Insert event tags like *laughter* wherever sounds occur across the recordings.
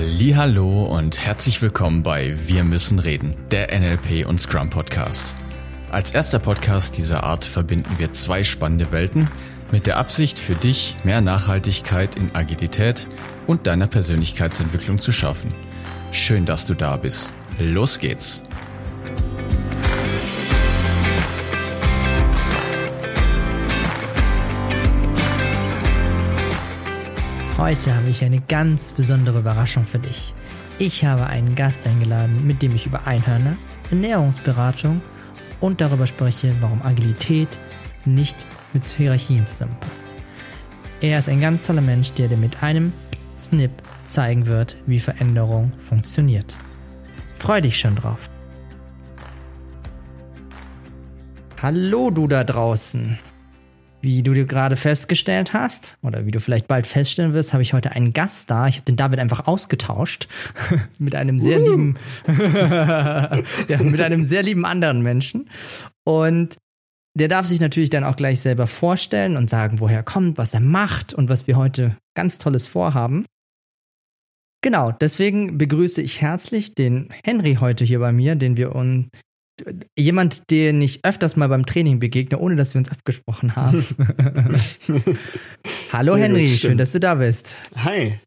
Hallo und herzlich willkommen bei Wir müssen reden, der NLP und Scrum Podcast. Als erster Podcast dieser Art verbinden wir zwei spannende Welten mit der Absicht für dich mehr Nachhaltigkeit in Agilität und deiner Persönlichkeitsentwicklung zu schaffen. Schön, dass du da bist. Los geht's. Heute habe ich eine ganz besondere Überraschung für dich. Ich habe einen Gast eingeladen, mit dem ich über Einhörner, Ernährungsberatung und darüber spreche, warum Agilität nicht mit Hierarchien zusammenpasst. Er ist ein ganz toller Mensch, der dir mit einem Snip zeigen wird, wie Veränderung funktioniert. Freu dich schon drauf. Hallo du da draußen. Wie du dir gerade festgestellt hast, oder wie du vielleicht bald feststellen wirst, habe ich heute einen Gast da. Ich habe den David einfach ausgetauscht *laughs* mit einem sehr lieben, *laughs* ja, mit einem sehr lieben anderen Menschen. Und der darf sich natürlich dann auch gleich selber vorstellen und sagen, woher er kommt, was er macht und was wir heute ganz Tolles vorhaben. Genau, deswegen begrüße ich herzlich den Henry heute hier bei mir, den wir uns jemand, den ich öfters mal beim Training begegne, ohne dass wir uns abgesprochen haben. *laughs* Hallo Sehr Henry, schön, dass du da bist. Hi.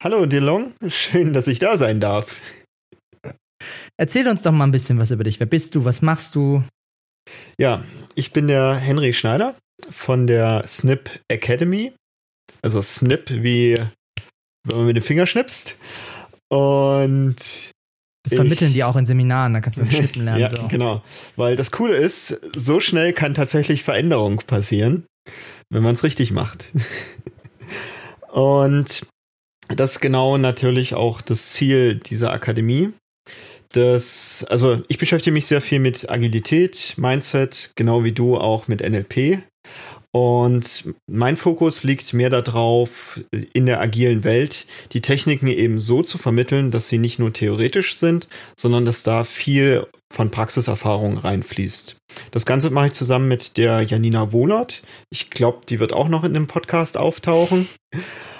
Hallo DeLong, schön, dass ich da sein darf. Erzähl uns doch mal ein bisschen was über dich. Wer bist du? Was machst du? Ja, ich bin der Henry Schneider von der Snip Academy. Also Snip wie wenn man mit dem Finger schnipst. Und das vermitteln die auch in Seminaren, da kannst du *laughs* schnippen lernen. ja, so. genau. Weil das Coole ist, so schnell kann tatsächlich Veränderung passieren, wenn man es richtig macht. *laughs* Und das ist genau natürlich auch das Ziel dieser Akademie. Das, also ich beschäftige mich sehr viel mit Agilität, Mindset, genau wie du auch mit NLP. Und mein Fokus liegt mehr darauf, in der agilen Welt die Techniken eben so zu vermitteln, dass sie nicht nur theoretisch sind, sondern dass da viel von Praxiserfahrung reinfließt. Das Ganze mache ich zusammen mit der Janina Wohlert. Ich glaube, die wird auch noch in dem Podcast auftauchen.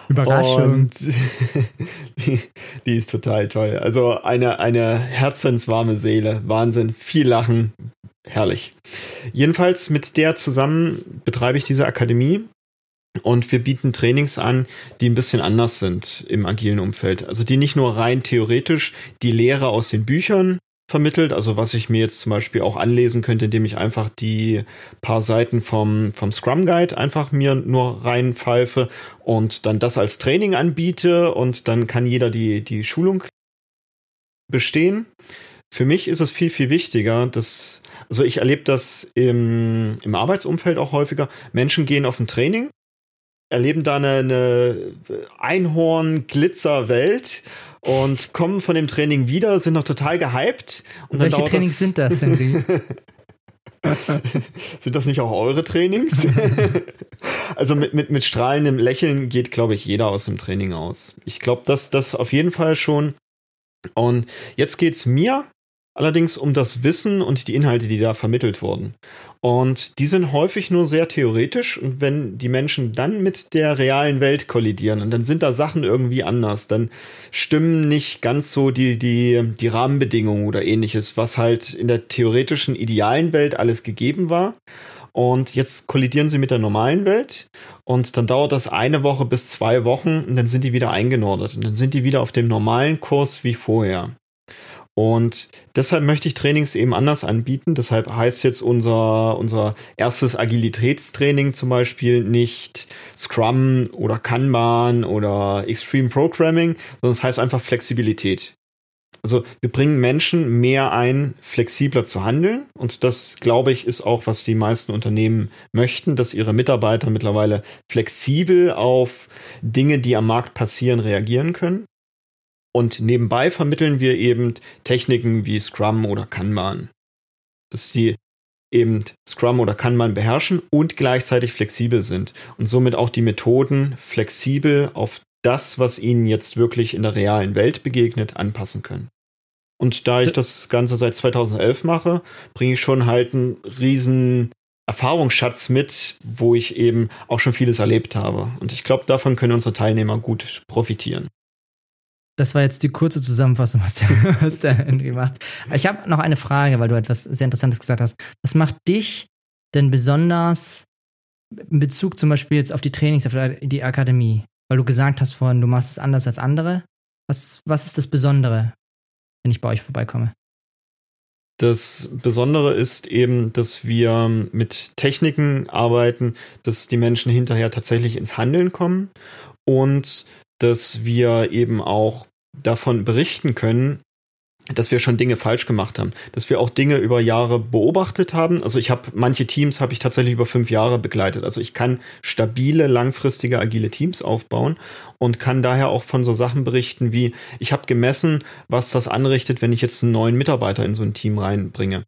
Überraschung. Und *laughs* die, die, ist total toll. Also eine, eine herzenswarme Seele. Wahnsinn. Viel Lachen, herrlich. Jedenfalls mit der zusammen betreibe ich diese Akademie und wir bieten Trainings an, die ein bisschen anders sind im agilen Umfeld. Also die nicht nur rein theoretisch die Lehre aus den Büchern vermittelt, also was ich mir jetzt zum Beispiel auch anlesen könnte, indem ich einfach die paar Seiten vom, vom Scrum Guide einfach mir nur reinpfeife und dann das als Training anbiete und dann kann jeder die, die Schulung bestehen. Für mich ist es viel, viel wichtiger, dass also ich erlebe das im, im Arbeitsumfeld auch häufiger. Menschen gehen auf ein Training, erleben da eine, eine Einhorn-Glitzer-Welt und kommen von dem Training wieder, sind noch total gehypt. Und Welche Trainings das sind das, Henry? *laughs* sind das nicht auch eure Trainings? *laughs* also mit, mit, mit strahlendem Lächeln geht, glaube ich, jeder aus dem Training aus. Ich glaube, dass das auf jeden Fall schon. Und jetzt geht es mir allerdings um das Wissen und die Inhalte, die da vermittelt wurden. Und die sind häufig nur sehr theoretisch und wenn die Menschen dann mit der realen Welt kollidieren und dann sind da Sachen irgendwie anders, dann stimmen nicht ganz so die, die, die Rahmenbedingungen oder ähnliches, was halt in der theoretischen idealen Welt alles gegeben war. Und jetzt kollidieren sie mit der normalen Welt und dann dauert das eine Woche bis zwei Wochen und dann sind die wieder eingenordet und dann sind die wieder auf dem normalen Kurs wie vorher. Und deshalb möchte ich Trainings eben anders anbieten. Deshalb heißt jetzt unser, unser erstes Agilitätstraining zum Beispiel nicht Scrum oder Kanban oder Extreme Programming, sondern es heißt einfach Flexibilität. Also wir bringen Menschen mehr ein, flexibler zu handeln. Und das, glaube ich, ist auch, was die meisten Unternehmen möchten, dass ihre Mitarbeiter mittlerweile flexibel auf Dinge, die am Markt passieren, reagieren können. Und nebenbei vermitteln wir eben Techniken wie Scrum oder Kanban. Dass sie eben Scrum oder Kanban beherrschen und gleichzeitig flexibel sind und somit auch die Methoden flexibel auf das, was ihnen jetzt wirklich in der realen Welt begegnet, anpassen können. Und da ich das Ganze seit 2011 mache, bringe ich schon halt einen riesen Erfahrungsschatz mit, wo ich eben auch schon vieles erlebt habe. Und ich glaube, davon können unsere Teilnehmer gut profitieren. Das war jetzt die kurze Zusammenfassung, was der, *laughs* was der Henry macht. Ich habe noch eine Frage, weil du etwas sehr Interessantes gesagt hast. Was macht dich denn besonders in Bezug zum Beispiel jetzt auf die Trainings, auf die Akademie? Weil du gesagt hast vorhin, du machst es anders als andere. Was, was ist das Besondere, wenn ich bei euch vorbeikomme? Das Besondere ist eben, dass wir mit Techniken arbeiten, dass die Menschen hinterher tatsächlich ins Handeln kommen und dass wir eben auch davon berichten können, dass wir schon Dinge falsch gemacht haben, dass wir auch Dinge über Jahre beobachtet haben. Also ich habe manche Teams habe ich tatsächlich über fünf Jahre begleitet. Also ich kann stabile, langfristige, agile Teams aufbauen und kann daher auch von so Sachen berichten wie ich habe gemessen, was das anrichtet, wenn ich jetzt einen neuen Mitarbeiter in so ein Team reinbringe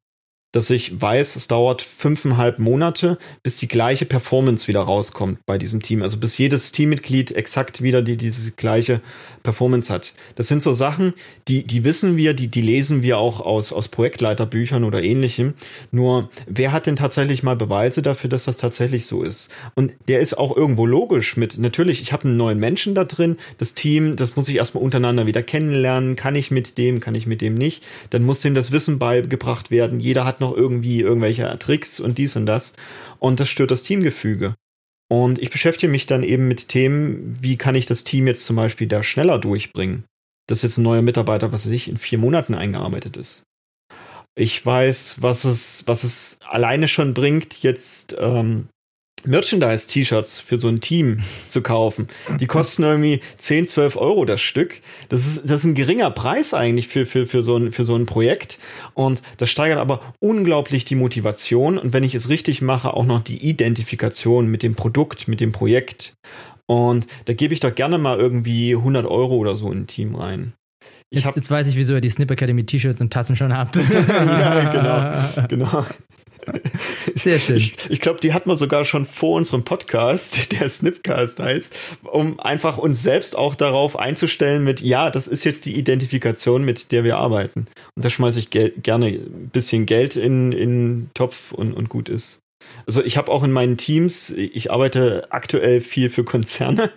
dass ich weiß, es dauert fünfeinhalb Monate, bis die gleiche Performance wieder rauskommt bei diesem Team. Also bis jedes Teammitglied exakt wieder die, diese gleiche Performance hat. Das sind so Sachen, die, die wissen wir, die, die lesen wir auch aus, aus Projektleiterbüchern oder ähnlichem. Nur, wer hat denn tatsächlich mal Beweise dafür, dass das tatsächlich so ist? Und der ist auch irgendwo logisch mit, natürlich, ich habe einen neuen Menschen da drin, das Team, das muss ich erstmal untereinander wieder kennenlernen. Kann ich mit dem, kann ich mit dem nicht? Dann muss dem das Wissen beigebracht werden. Jeder hat noch irgendwie irgendwelche Tricks und dies und das. Und das stört das Teamgefüge. Und ich beschäftige mich dann eben mit Themen, wie kann ich das Team jetzt zum Beispiel da schneller durchbringen? Dass jetzt ein neuer Mitarbeiter, was weiß ich, in vier Monaten eingearbeitet ist. Ich weiß, was es, was es alleine schon bringt, jetzt ähm, Merchandise-T-Shirts für so ein Team zu kaufen. Die kosten irgendwie 10, 12 Euro das Stück. Das ist, das ist ein geringer Preis eigentlich für, für, für, so ein, für so ein Projekt. Und das steigert aber unglaublich die Motivation. Und wenn ich es richtig mache, auch noch die Identifikation mit dem Produkt, mit dem Projekt. Und da gebe ich doch gerne mal irgendwie 100 Euro oder so in ein Team rein. Jetzt, jetzt weiß ich, wieso ihr die Snip Academy T-Shirts und Tassen schon habt. *laughs* ja, genau, *laughs* genau. *laughs* Sehr schön. Ich, ich glaube, die hat man sogar schon vor unserem Podcast, *laughs* der Snipcast heißt, um einfach uns selbst auch darauf einzustellen mit, ja, das ist jetzt die Identifikation, mit der wir arbeiten. Und da schmeiße ich Gel gerne ein bisschen Geld in, in Topf und, und gut ist. Also ich habe auch in meinen Teams, ich arbeite aktuell viel für Konzerne.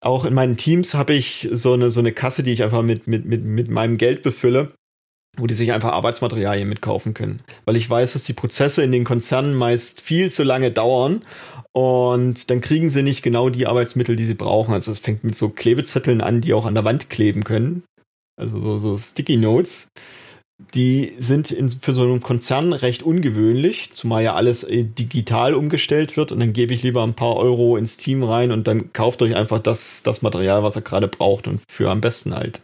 Auch in meinen Teams habe ich so eine, so eine Kasse, die ich einfach mit, mit, mit, mit meinem Geld befülle wo die sich einfach Arbeitsmaterialien mitkaufen können. Weil ich weiß, dass die Prozesse in den Konzernen meist viel zu lange dauern und dann kriegen sie nicht genau die Arbeitsmittel, die sie brauchen. Also es fängt mit so Klebezetteln an, die auch an der Wand kleben können. Also so, so Sticky Notes. Die sind in, für so einen Konzern recht ungewöhnlich, zumal ja alles äh, digital umgestellt wird und dann gebe ich lieber ein paar Euro ins Team rein und dann kauft euch einfach das, das Material, was er gerade braucht und für am besten halt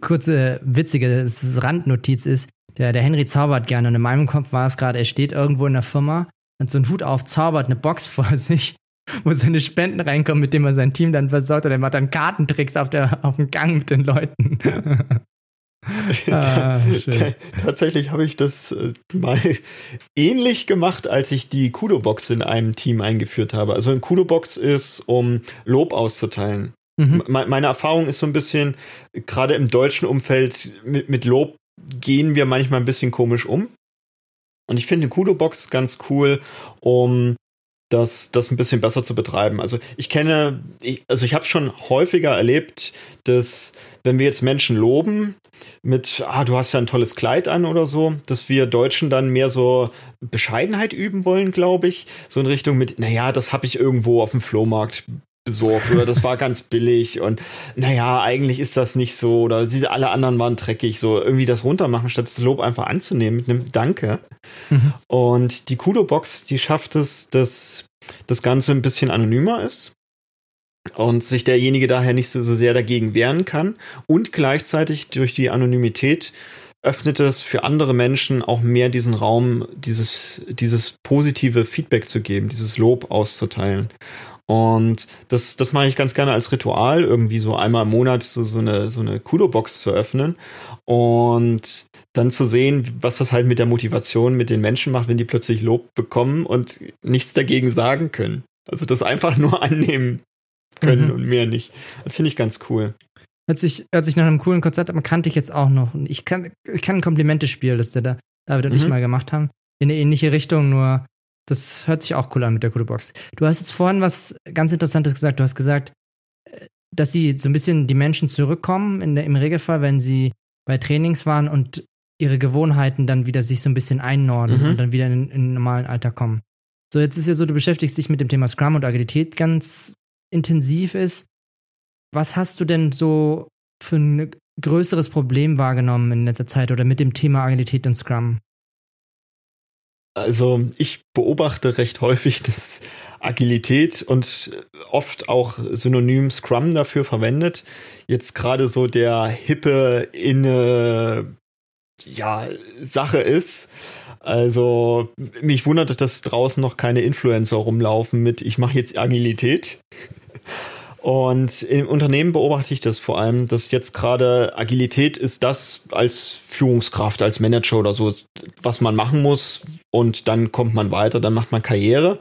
kurze witzige Randnotiz ist, der, der Henry zaubert gerne und in meinem Kopf war es gerade, er steht irgendwo in der Firma und so einen Hut auf, zaubert eine Box *laughs* vor sich, wo seine Spenden reinkommen, mit dem er sein Team dann versorgt und er macht dann Kartentricks auf, der, auf dem Gang mit den Leuten. *laughs* ah, Tatsächlich habe ich das äh, mal *laughs* ähnlich gemacht, als ich die Kudo-Box in einem Team eingeführt habe. Also ein Kudo-Box ist, um Lob auszuteilen. Mhm. Meine Erfahrung ist so ein bisschen, gerade im deutschen Umfeld mit, mit Lob gehen wir manchmal ein bisschen komisch um. Und ich finde Kudo-Box ganz cool, um das, das ein bisschen besser zu betreiben. Also ich kenne, ich, also ich habe schon häufiger erlebt, dass wenn wir jetzt Menschen loben mit, ah, du hast ja ein tolles Kleid an oder so, dass wir Deutschen dann mehr so Bescheidenheit üben wollen, glaube ich. So in Richtung mit, naja, das habe ich irgendwo auf dem Flohmarkt besorgt oder das war ganz billig und naja, eigentlich ist das nicht so oder diese alle anderen waren dreckig, so irgendwie das runtermachen, statt das Lob einfach anzunehmen mit einem Danke. Mhm. Und die Kudo-Box, die schafft es, dass das Ganze ein bisschen anonymer ist und sich derjenige daher nicht so, so sehr dagegen wehren kann und gleichzeitig durch die Anonymität öffnet es für andere Menschen auch mehr diesen Raum, dieses, dieses positive Feedback zu geben, dieses Lob auszuteilen. Und das, das mache ich ganz gerne als Ritual, irgendwie so einmal im Monat so, so eine, so eine Kudo-Box zu öffnen und dann zu sehen, was das halt mit der Motivation mit den Menschen macht, wenn die plötzlich Lob bekommen und nichts dagegen sagen können. Also das einfach *laughs* nur annehmen können mhm. und mehr nicht. Das finde ich ganz cool. Hört sich, hört sich nach einem coolen Konzert an, kannte ich jetzt auch noch. Und ich kann, ich kann ein Komplimente-Spiel, das der da David und mhm. ich mal gemacht haben. In eine ähnliche Richtung, nur das hört sich auch cool an mit der Codebox. Du hast jetzt vorhin was ganz Interessantes gesagt. Du hast gesagt, äh, dass sie so ein bisschen die Menschen zurückkommen, in der, im Regelfall, wenn sie bei Trainings waren und ihre Gewohnheiten dann wieder sich so ein bisschen einnorden mhm. und dann wieder in, in den normalen Alltag kommen. So, jetzt ist ja so, du beschäftigst dich mit dem Thema Scrum und Agilität ganz intensiv ist. Was hast du denn so für ein größeres Problem wahrgenommen in letzter Zeit oder mit dem Thema Agilität und Scrum? Also ich beobachte recht häufig, dass Agilität und oft auch synonym Scrum dafür verwendet. Jetzt gerade so der hippe inne ja, Sache ist. Also mich wundert, dass draußen noch keine Influencer rumlaufen mit ich mache jetzt Agilität. Und im Unternehmen beobachte ich das vor allem, dass jetzt gerade Agilität ist das als Führungskraft, als Manager oder so, was man machen muss. Und dann kommt man weiter, dann macht man Karriere.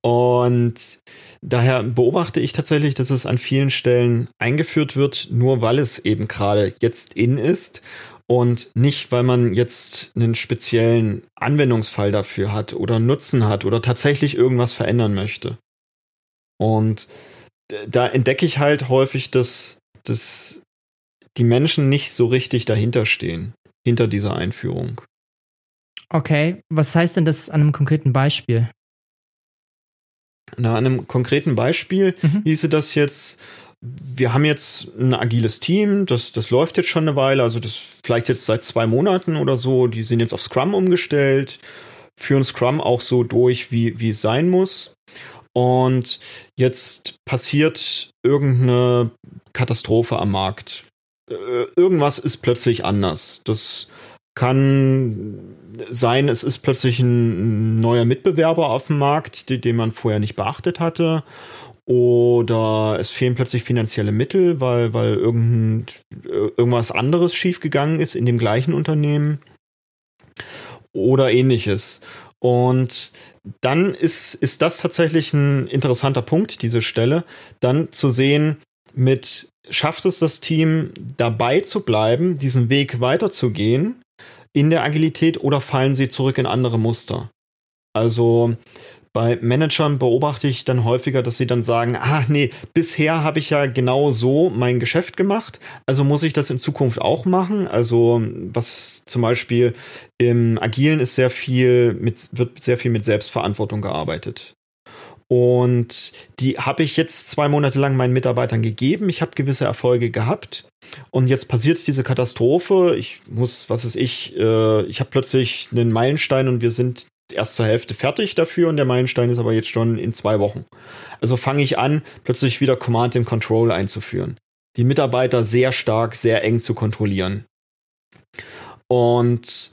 Und daher beobachte ich tatsächlich, dass es an vielen Stellen eingeführt wird, nur weil es eben gerade jetzt in ist und nicht, weil man jetzt einen speziellen Anwendungsfall dafür hat oder Nutzen hat oder tatsächlich irgendwas verändern möchte. Und da entdecke ich halt häufig, dass, dass die Menschen nicht so richtig dahinter stehen, hinter dieser Einführung. Okay, was heißt denn das an einem konkreten Beispiel? Na, an einem konkreten Beispiel mhm. hieße das jetzt, wir haben jetzt ein agiles Team, das, das läuft jetzt schon eine Weile, also das vielleicht jetzt seit zwei Monaten oder so, die sind jetzt auf Scrum umgestellt, führen Scrum auch so durch, wie, wie es sein muss. Und jetzt passiert irgendeine Katastrophe am Markt. Äh, irgendwas ist plötzlich anders. Das kann sein, es ist plötzlich ein neuer Mitbewerber auf dem Markt, den man vorher nicht beachtet hatte. Oder es fehlen plötzlich finanzielle Mittel, weil, weil irgend, irgendwas anderes schiefgegangen ist in dem gleichen Unternehmen. Oder ähnliches. Und dann ist, ist das tatsächlich ein interessanter Punkt, diese Stelle, dann zu sehen, mit schafft es das Team dabei zu bleiben, diesen Weg weiterzugehen in der Agilität oder fallen sie zurück in andere Muster? Also bei Managern beobachte ich dann häufiger, dass sie dann sagen, ah nee, bisher habe ich ja genau so mein Geschäft gemacht, also muss ich das in Zukunft auch machen. Also was zum Beispiel im Agilen ist sehr viel mit, wird sehr viel mit Selbstverantwortung gearbeitet. Und die habe ich jetzt zwei Monate lang meinen Mitarbeitern gegeben. Ich habe gewisse Erfolge gehabt. Und jetzt passiert diese Katastrophe. Ich muss, was ist ich, äh, ich habe plötzlich einen Meilenstein und wir sind erst zur Hälfte fertig dafür und der Meilenstein ist aber jetzt schon in zwei Wochen. Also fange ich an, plötzlich wieder Command and Control einzuführen. Die Mitarbeiter sehr stark, sehr eng zu kontrollieren. Und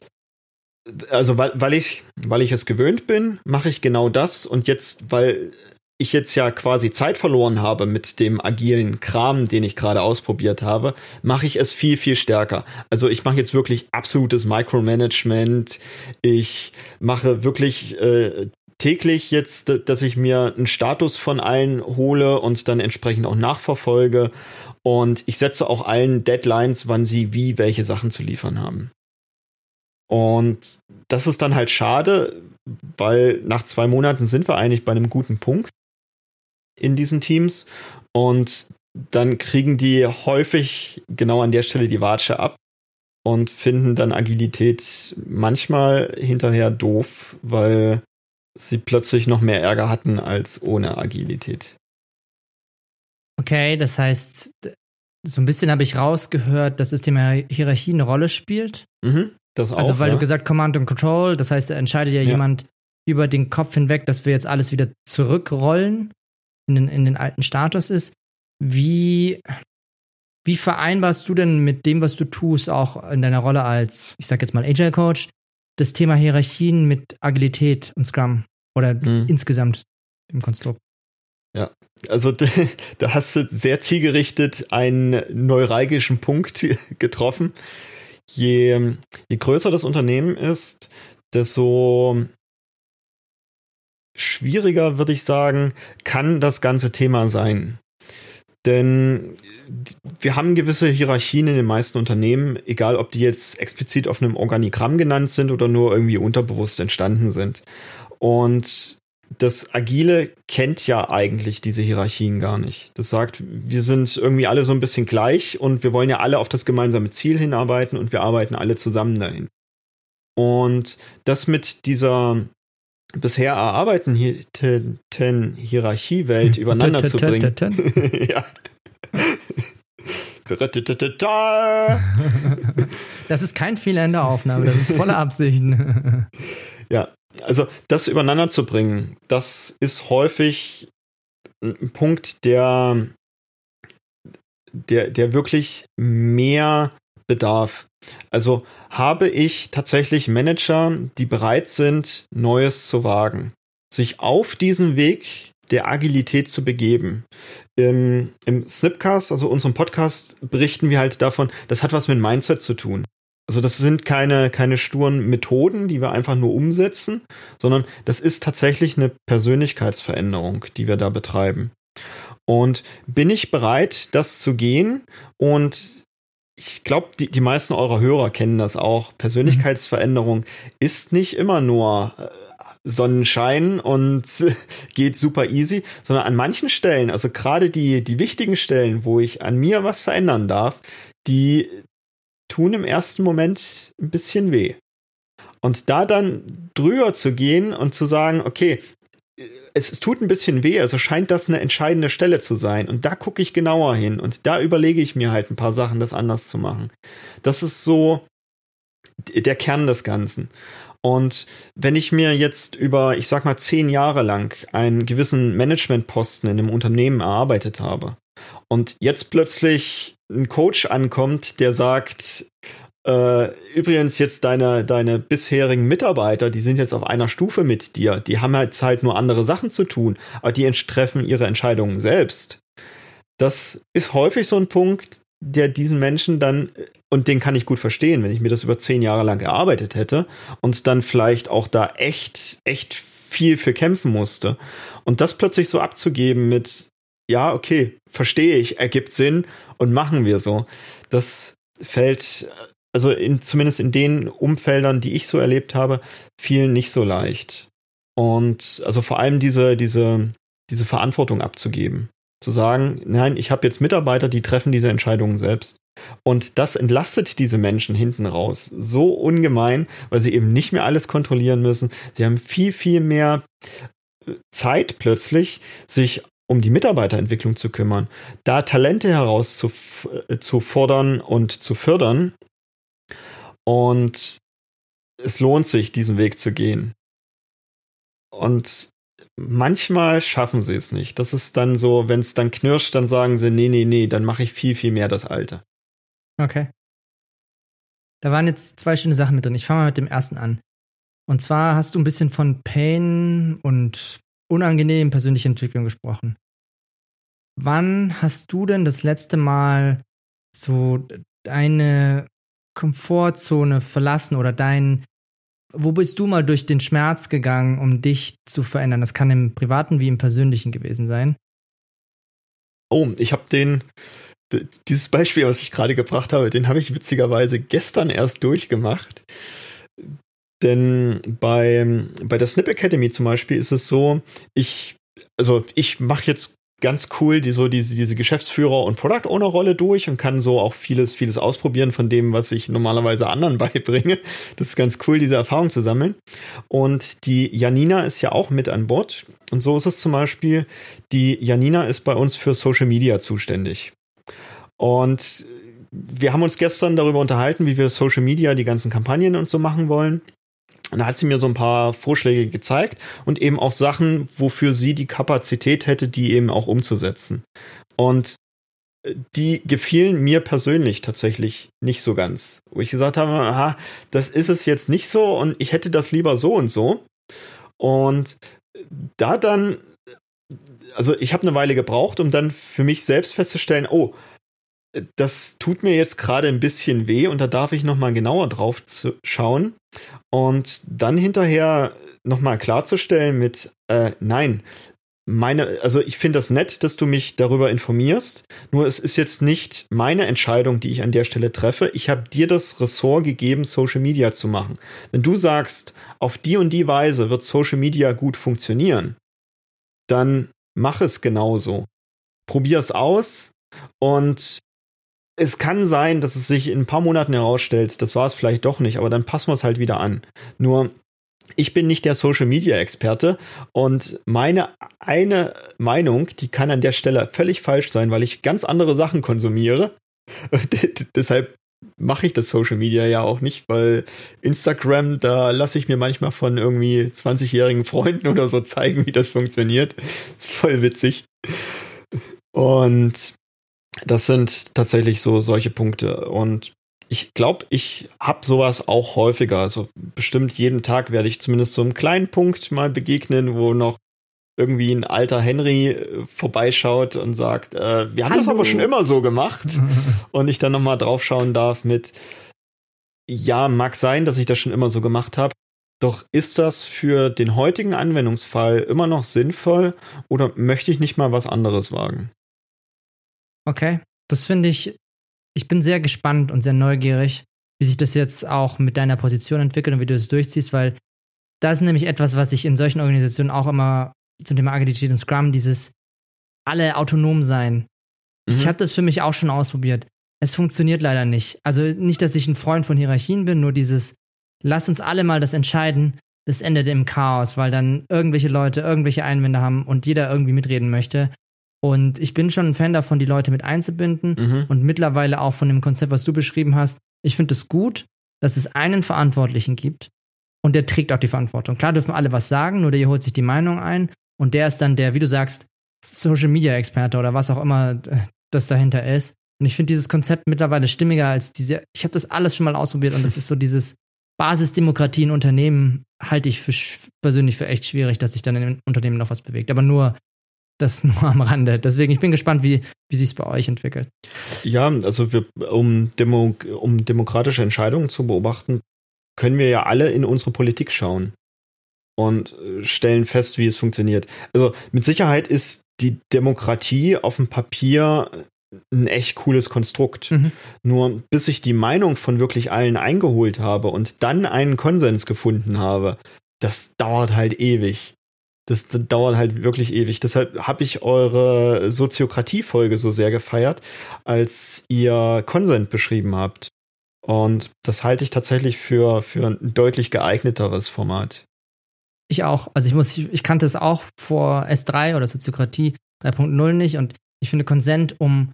also weil, weil ich, weil ich es gewöhnt bin, mache ich genau das und jetzt, weil ich jetzt ja quasi Zeit verloren habe mit dem agilen Kram, den ich gerade ausprobiert habe, mache ich es viel, viel stärker. Also ich mache jetzt wirklich absolutes Micromanagement. Ich mache wirklich äh, täglich jetzt, dass ich mir einen Status von allen hole und dann entsprechend auch nachverfolge. Und ich setze auch allen Deadlines, wann sie wie welche Sachen zu liefern haben. Und das ist dann halt schade, weil nach zwei Monaten sind wir eigentlich bei einem guten Punkt in diesen Teams und dann kriegen die häufig genau an der Stelle die Watsche ab und finden dann Agilität manchmal hinterher doof, weil sie plötzlich noch mehr Ärger hatten als ohne Agilität. Okay, das heißt, so ein bisschen habe ich rausgehört, dass das Thema Hierarchie eine Rolle spielt. Mhm, das auch, also, weil ja. du gesagt Command und Control, das heißt, da entscheidet ja, ja, jemand über den Kopf hinweg, dass wir jetzt alles wieder zurückrollen in den, in den alten Status ist. Wie, wie vereinbarst du denn mit dem, was du tust, auch in deiner Rolle als, ich sag jetzt mal, Agile Coach, das Thema Hierarchien mit Agilität und Scrum oder mhm. insgesamt im Konstrukt? Ja, also *laughs* da hast du sehr zielgerichtet einen neuralgischen Punkt *laughs* getroffen. Je, je größer das Unternehmen ist, desto schwieriger, würde ich sagen, kann das ganze Thema sein. Denn wir haben gewisse Hierarchien in den meisten Unternehmen, egal ob die jetzt explizit auf einem Organigramm genannt sind oder nur irgendwie unterbewusst entstanden sind. Und das Agile kennt ja eigentlich diese Hierarchien gar nicht. Das sagt, wir sind irgendwie alle so ein bisschen gleich und wir wollen ja alle auf das gemeinsame Ziel hinarbeiten und wir arbeiten alle zusammen dahin. Und das mit dieser bisher erarbeiteten Hierarchiewelt übereinander zu bringen. *laughs* ja. *laughs* Das ist kein Fehler in der Aufnahme, das ist voller Absichten. *laughs* Ja, also das übereinander zu bringen, das ist häufig ein Punkt, der, der, der wirklich mehr bedarf. Also habe ich tatsächlich Manager, die bereit sind, Neues zu wagen, sich auf diesen Weg der Agilität zu begeben. Im, Im Snipcast, also unserem Podcast, berichten wir halt davon, das hat was mit Mindset zu tun. Also das sind keine, keine sturen Methoden, die wir einfach nur umsetzen, sondern das ist tatsächlich eine Persönlichkeitsveränderung, die wir da betreiben. Und bin ich bereit, das zu gehen? Und ich glaube, die, die meisten eurer Hörer kennen das auch. Persönlichkeitsveränderung ist nicht immer nur äh, Sonnenschein und *laughs* geht super easy, sondern an manchen Stellen, also gerade die, die wichtigen Stellen, wo ich an mir was verändern darf, die, tun im ersten Moment ein bisschen weh. Und da dann drüber zu gehen und zu sagen, okay, es, es, tut ein bisschen weh, also scheint das eine entscheidende Stelle zu sein. Und da gucke ich genauer hin und da überlege ich mir halt ein paar Sachen, das anders zu machen. Das ist so der Kern des Ganzen. Und wenn ich mir jetzt über, ich sag mal, zehn Jahre lang einen gewissen Managementposten in einem Unternehmen erarbeitet habe und jetzt plötzlich ein Coach ankommt, der sagt, äh, übrigens jetzt deine, deine bisherigen Mitarbeiter, die sind jetzt auf einer Stufe mit dir, die haben halt halt nur andere Sachen zu tun, aber die treffen ihre Entscheidungen selbst. Das ist häufig so ein Punkt, der diesen Menschen dann, und den kann ich gut verstehen, wenn ich mir das über zehn Jahre lang gearbeitet hätte und dann vielleicht auch da echt, echt viel für kämpfen musste. Und das plötzlich so abzugeben mit, ja, okay, verstehe ich, ergibt Sinn und machen wir so. Das fällt, also in, zumindest in den Umfeldern, die ich so erlebt habe, vielen nicht so leicht. Und also vor allem diese, diese, diese Verantwortung abzugeben. Zu sagen, nein, ich habe jetzt Mitarbeiter, die treffen diese Entscheidungen selbst. Und das entlastet diese Menschen hinten raus so ungemein, weil sie eben nicht mehr alles kontrollieren müssen. Sie haben viel, viel mehr Zeit plötzlich, sich um die Mitarbeiterentwicklung zu kümmern, da Talente herauszufordern und zu fördern. Und es lohnt sich, diesen Weg zu gehen. Und manchmal schaffen sie es nicht. Das ist dann so, wenn es dann knirscht, dann sagen sie, nee, nee, nee, dann mache ich viel, viel mehr das Alte. Okay. Da waren jetzt zwei schöne Sachen mit drin. Ich fange mal mit dem ersten an. Und zwar hast du ein bisschen von Pain und unangenehmen persönlichen Entwicklung gesprochen. Wann hast du denn das letzte Mal so deine Komfortzone verlassen oder dein, wo bist du mal durch den Schmerz gegangen, um dich zu verändern? Das kann im privaten wie im persönlichen gewesen sein. Oh, ich habe den, dieses Beispiel, was ich gerade gebracht habe, den habe ich witzigerweise gestern erst durchgemacht. Denn bei, bei der Snip Academy zum Beispiel ist es so, ich, also ich mache jetzt ganz cool die so diese diese Geschäftsführer und Product Owner Rolle durch und kann so auch vieles vieles ausprobieren von dem was ich normalerweise anderen *laughs* beibringe. Das ist ganz cool diese Erfahrung zu sammeln. Und die Janina ist ja auch mit an Bord. Und so ist es zum Beispiel die Janina ist bei uns für Social Media zuständig. Und wir haben uns gestern darüber unterhalten wie wir Social Media die ganzen Kampagnen und so machen wollen und da hat sie mir so ein paar Vorschläge gezeigt und eben auch Sachen, wofür sie die Kapazität hätte, die eben auch umzusetzen. Und äh, die gefielen mir persönlich tatsächlich nicht so ganz. Wo ich gesagt habe, aha, das ist es jetzt nicht so und ich hätte das lieber so und so. Und da dann, also ich habe eine Weile gebraucht, um dann für mich selbst festzustellen, oh, das tut mir jetzt gerade ein bisschen weh und da darf ich nochmal genauer drauf schauen und dann hinterher nochmal klarzustellen mit, äh, nein, meine, also ich finde das nett, dass du mich darüber informierst. Nur es ist jetzt nicht meine Entscheidung, die ich an der Stelle treffe. Ich habe dir das Ressort gegeben, Social Media zu machen. Wenn du sagst, auf die und die Weise wird Social Media gut funktionieren, dann mach es genauso. Probier es aus und es kann sein, dass es sich in ein paar Monaten herausstellt, das war es vielleicht doch nicht, aber dann passen wir es halt wieder an. Nur ich bin nicht der Social Media Experte und meine eine Meinung, die kann an der Stelle völlig falsch sein, weil ich ganz andere Sachen konsumiere. *laughs* Deshalb mache ich das Social Media ja auch nicht, weil Instagram, da lasse ich mir manchmal von irgendwie 20-jährigen Freunden oder so zeigen, wie das funktioniert. ist voll witzig. Und das sind tatsächlich so solche Punkte. Und ich glaube, ich habe sowas auch häufiger. Also bestimmt jeden Tag werde ich zumindest so einem kleinen Punkt mal begegnen, wo noch irgendwie ein alter Henry äh, vorbeischaut und sagt, äh, wir haben Hallo. das aber schon immer so gemacht. *laughs* und ich dann nochmal draufschauen darf mit, ja, mag sein, dass ich das schon immer so gemacht habe. Doch ist das für den heutigen Anwendungsfall immer noch sinnvoll oder möchte ich nicht mal was anderes wagen? Okay, das finde ich ich bin sehr gespannt und sehr neugierig, wie sich das jetzt auch mit deiner Position entwickelt und wie du es durchziehst, weil das ist nämlich etwas, was ich in solchen Organisationen auch immer zum Thema Agilität und Scrum, dieses alle autonom sein. Mhm. Ich habe das für mich auch schon ausprobiert. Es funktioniert leider nicht. Also nicht, dass ich ein Freund von Hierarchien bin, nur dieses, lass uns alle mal das entscheiden, das endet im Chaos, weil dann irgendwelche Leute irgendwelche Einwände haben und jeder irgendwie mitreden möchte. Und ich bin schon ein Fan davon, die Leute mit einzubinden mhm. und mittlerweile auch von dem Konzept, was du beschrieben hast. Ich finde es gut, dass es einen Verantwortlichen gibt und der trägt auch die Verantwortung. Klar dürfen alle was sagen, nur der holt sich die Meinung ein und der ist dann der, wie du sagst, Social Media Experte oder was auch immer äh, das dahinter ist. Und ich finde dieses Konzept mittlerweile stimmiger als diese. Ich habe das alles schon mal ausprobiert und das ist so dieses Basisdemokratie in Unternehmen halte ich für persönlich für echt schwierig, dass sich dann in Unternehmen noch was bewegt. Aber nur das *laughs* nur am Rande. Deswegen, ich bin gespannt, wie, wie sich es bei euch entwickelt. Ja, also wir, um, Demo, um demokratische Entscheidungen zu beobachten, können wir ja alle in unsere Politik schauen und äh, stellen fest, wie es funktioniert. Also mit Sicherheit ist die Demokratie auf dem Papier ein echt cooles Konstrukt. Mhm. Nur bis ich die Meinung von wirklich allen eingeholt habe und dann einen Konsens gefunden habe, das dauert halt ewig das, das dauert halt wirklich ewig. Deshalb habe ich eure Soziokratie-Folge so sehr gefeiert, als ihr Consent beschrieben habt. Und das halte ich tatsächlich für, für ein deutlich geeigneteres Format. Ich auch. Also ich muss, ich kannte es auch vor S3 oder Soziokratie 3.0 nicht und ich finde Consent, um